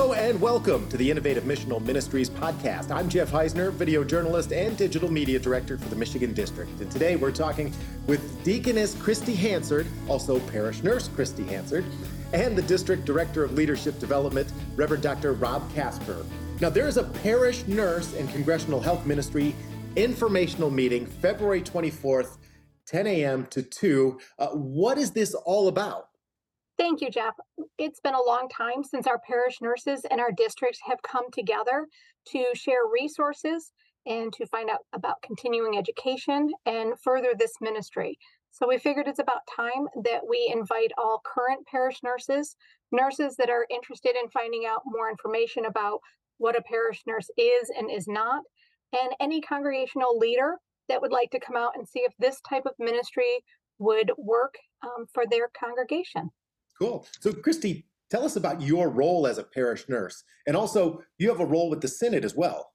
Hello and welcome to the Innovative Missional Ministries podcast. I'm Jeff Heisner, video journalist and digital media director for the Michigan District. And today we're talking with Deaconess Christie Hansard, also parish nurse Christie Hansard, and the District Director of Leadership Development, Reverend Dr. Rob Kasper. Now, there is a parish nurse and congregational health ministry informational meeting February 24th, 10 a.m. to 2. Uh, what is this all about? Thank you, Jeff. It's been a long time since our parish nurses and our districts have come together to share resources and to find out about continuing education and further this ministry. So we figured it's about time that we invite all current parish nurses, nurses that are interested in finding out more information about what a parish nurse is and is not, and any congregational leader that would like to come out and see if this type of ministry would work um, for their congregation. Cool. So, Christie, tell us about your role as a parish nurse. And also, you have a role with the Synod as well.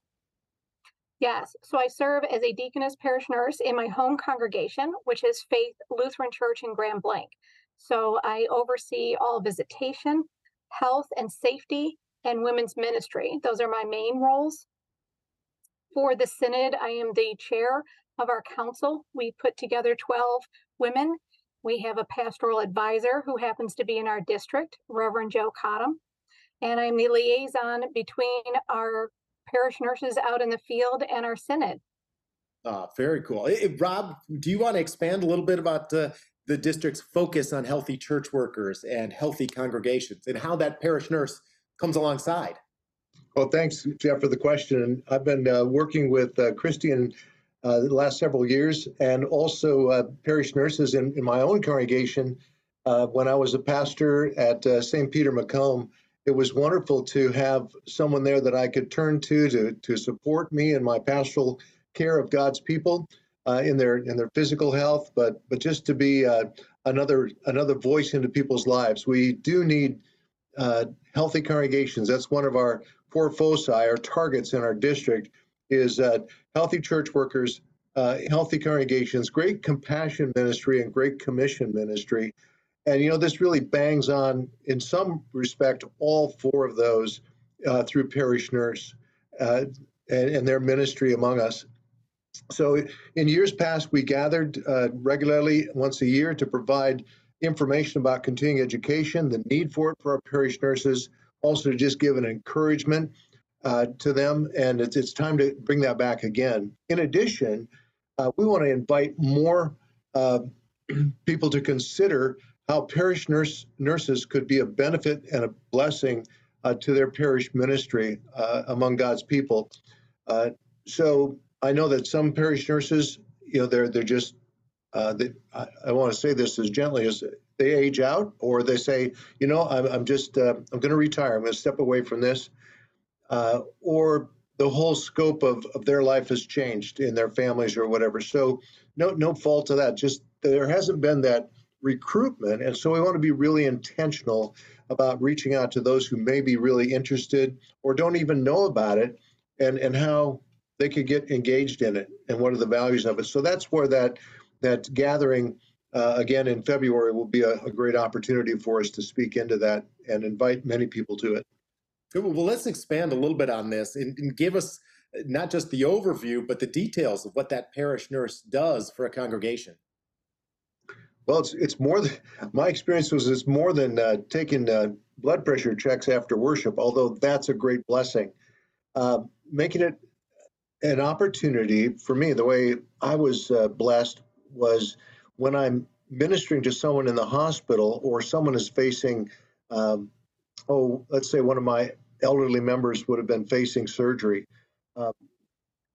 Yes. So, I serve as a deaconess parish nurse in my home congregation, which is Faith Lutheran Church in Grand Blanc. So, I oversee all visitation, health and safety, and women's ministry. Those are my main roles. For the Synod, I am the chair of our council. We put together 12 women we have a pastoral advisor who happens to be in our district, Reverend Joe Cottom. And I'm the liaison between our parish nurses out in the field and our synod. Ah, very cool. Hey, Rob, do you want to expand a little bit about uh, the district's focus on healthy church workers and healthy congregations and how that parish nurse comes alongside? Well, thanks, Jeff, for the question. I've been uh, working with uh, Christian uh, the last several years, and also uh, parish nurses in, in my own congregation. Uh, when I was a pastor at uh, St. Peter Macomb, it was wonderful to have someone there that I could turn to to, to support me in my pastoral care of God's people uh, in their in their physical health, but but just to be uh, another another voice into people's lives. We do need healthy congregations. That's one of our four foci, our targets in our district is healthy church workers, uh, healthy congregations, great compassion ministry, and great commission ministry. And you know, this really bangs on, in some respect, all four of those uh, through parish nurse uh, and, and, their ministry among us. So, in years past, we gathered uh, regularly once a year to provide information about continuing education, the need for it for our parish nurses, also to just give an encouragement uh, to them, and it's, it's time to bring that back again. In addition, uh, we want to invite more uh, people to consider how parish nurse, nurses could be a benefit and a blessing uh, to their parish ministry uh, among God's people. Uh, so I know that some parish nurses, you know, they're they're just they, I, I want to say this as gently as they age out, or they say, you know, I'm, I'm just I'm going to retire. I'm going to step away from this uh, or the whole scope of, of their life has changed in their families or whatever. So no no fault to that. Just there hasn't been that recruitment, and so we want to be really intentional about reaching out to those who may be really interested or don't even know about it, and and how they could get engaged in it and what are the values of it. So that's where that that gathering. Uh, again in February will be a, a great opportunity for us to speak into that and invite many people to it. Well, let's expand a little bit on this and, and, give us uh, not just the overview, but the details of what that parish nurse does for a congregation. Well, it's it's more than my experience was it's more than uh, taking uh, blood pressure checks after worship, although that's a great blessing. Uh, making it an opportunity for me, the way I was uh, blessed was when I'm ministering to someone in the hospital or someone is facing, um, oh, let's say one of my elderly members would have been facing surgery. Uh,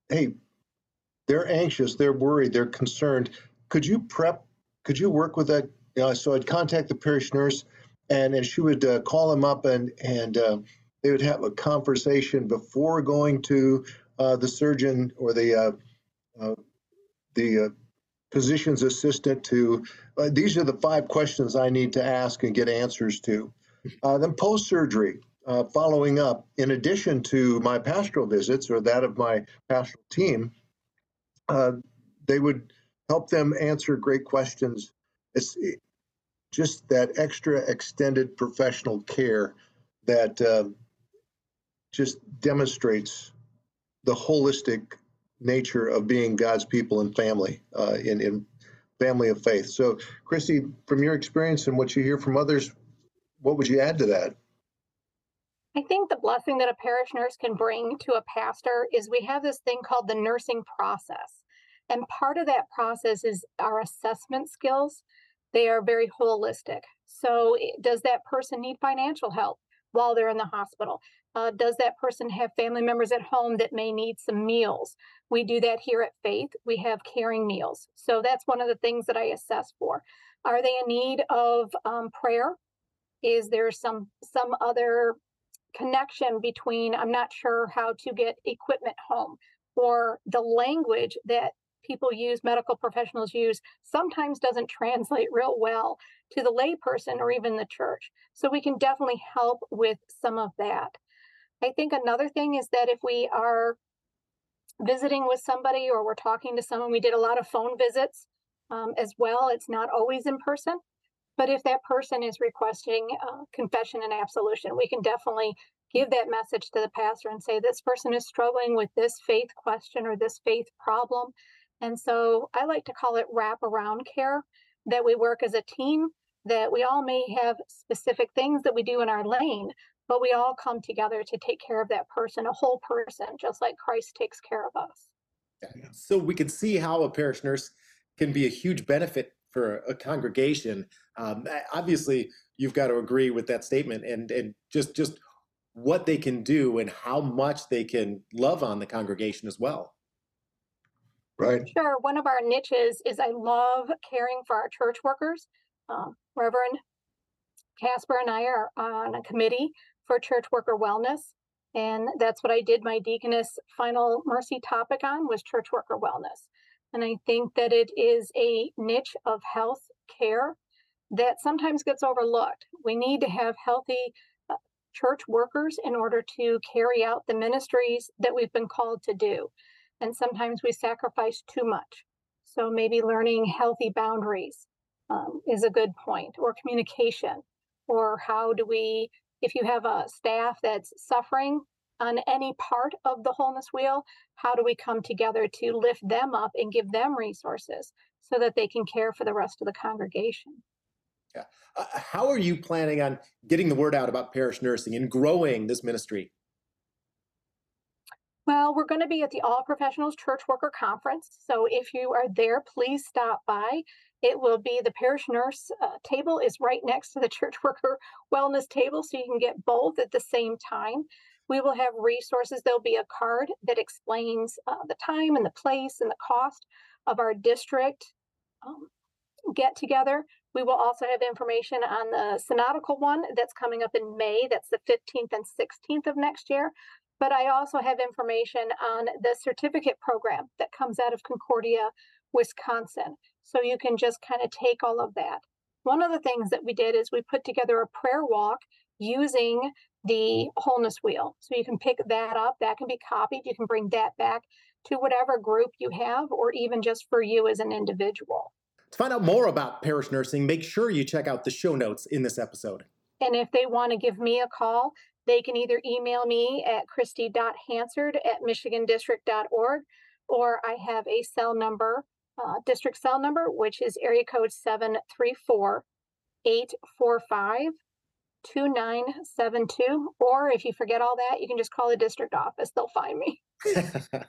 hey, they're anxious, they're worried, they're concerned. Could you prep? Could you work with that? Know, so I'd contact the parish nurse, and and she would uh, call him up, and and uh, they would have a conversation before going to uh, the surgeon or the uh, uh, the physician's assistant to. these are the five questions I need to ask and get answers to. then post surgery, uh, following up, in addition to my pastoral visits or that of my pastoral team, uh, they would help them answer great questions. It's just that extra extended professional care that uh, just demonstrates the holistic nature of being God's people and family uh, in, in family of faith. So, Christie, from your experience and what you hear from others, what would you add to that? I think the blessing that a parish nurse can bring to a pastor is we have this thing called the nursing process. And part of that process is our assessment skills. They are very holistic. So, does that person need financial help while they're in the hospital? Uh, does that person have family members at home that may need some meals? We do that here at Faith. We have caring meals. So that's one of the things that I assess for. Are they in need of um, prayer? Is there some some other connection between I'm not sure how to get equipment home or the language that people use, medical professionals use, sometimes doesn't translate real well to the layperson or even the church. So we can definitely help with some of that. I think another thing is that if we are visiting with somebody or we're talking to someone, we did a lot of phone visits um, as well. It's not always in person. But if that person is requesting uh, confession and absolution, we can definitely give that message to the pastor and say, this person is struggling with this faith question or this faith problem. And so I like to call it wraparound care, that we work as a team, that we all may have specific things that we do in our lane, but we all come together to take care of that person, a whole person, just like Christ takes care of us. So we can see how a parish nurse can be a huge benefit for a congregation. Um, obviously, you've got to agree with that statement, and and just just what they can do and how much they can love on the congregation as well. Right. Sure. One of our niches is I love caring for our church workers. Um, Reverend Kasper and I are on a committee for church worker wellness. And that's what I did my deaconess final mercy topic on was church worker wellness. And I think that it is a niche of health care that sometimes gets overlooked. We need to have healthy uh, church workers in order to carry out the ministries that we've been called to do. And sometimes we sacrifice too much. So maybe learning healthy boundaries um, is a good point, or communication, or how do we if you have a staff that's suffering on any part of the wholeness wheel, how do we come together to lift them up and give them resources so that they can care for the rest of the congregation? Yeah. Uh, how are you planning on getting the word out about parish nursing and growing this ministry? Well, we're going to be at the All Professionals Church Worker Conference. So if you are there, please stop by. It will be the parish nurse uh, table is right next to the church worker wellness table, so you can get both at the same time. We will have resources. There'll be a card that explains uh, the time and the place and the cost of our district um, get together. We will also have information on the synodical one that's coming up in May. That's the 15th and 16th of next year. But I also have information on the certificate program that comes out of Concordia, Wisconsin. So you can just kind of take all of that. One of the things that we did is we put together a prayer walk using the wholeness wheel. So you can pick that up, that can be copied. You can bring that back to whatever group you have, or even just for you as an individual. To find out more about parish nursing, make sure you check out the show notes in this episode. And if they want to give me a call, they can either email me at christie.hansard at michigandistrict.org or I have a cell number, uh, district cell number, which is area code 734 845 2972. Or if you forget all that, you can just call the district office, they'll find me.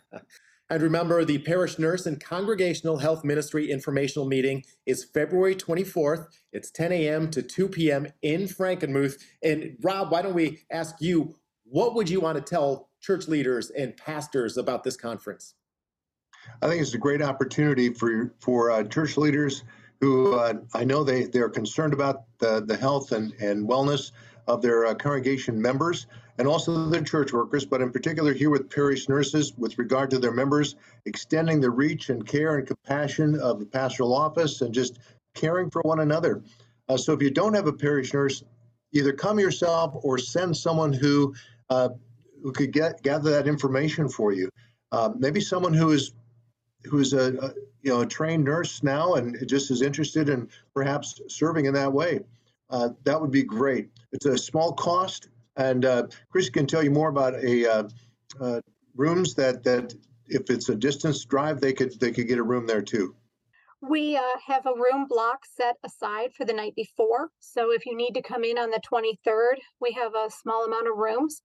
And remember, the Parish Nurse and Congregational Health Ministry informational meeting is February 24th. It's 10 a.m. to 2 p.m. in Frankenmuth. And Rob, why don't we ask you, what would you want to tell church leaders and pastors about this conference? I think it's a great opportunity for for uh, church leaders who uh, I know they they're concerned about the the health and and wellness of their uh, congregation members and also the church workers, but in particular here with parish nurses with regard to their members, extending the reach and care and compassion of the pastoral office and just caring for one another. Uh, so if you don't have a parish nurse, either come yourself or send someone who uh, who could get gather that information for you. Uh, maybe someone who is who is a, a, you know a trained nurse now and just is interested in perhaps serving in that way. Uh, that would be great. It's a small cost And uh, Chris can tell you more about a uh, uh, rooms that that if it's a distance drive, they could they could get a room there too. We uh, have a room block set aside for the night before. So if you need to come in on the 23rd, we have a small amount of rooms.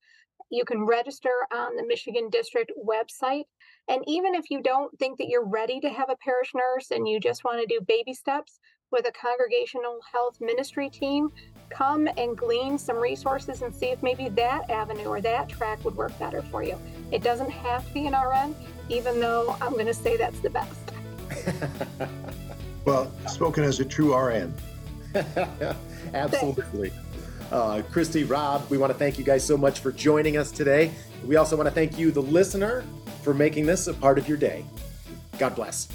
You can register on the Michigan District website. And even if you don't think that you're ready to have a parish nurse and you just want to do baby steps with a congregational health ministry team, come and glean some resources and see if maybe that avenue or that track would work better for you. It doesn't have to be an RN, even though I'm going to say that's the best. well, spoken as a true RN. Absolutely. Uh, Christie, Rob, we want to thank you guys so much for joining us today. We also want to thank you, the listener, for making this a part of your day. God bless.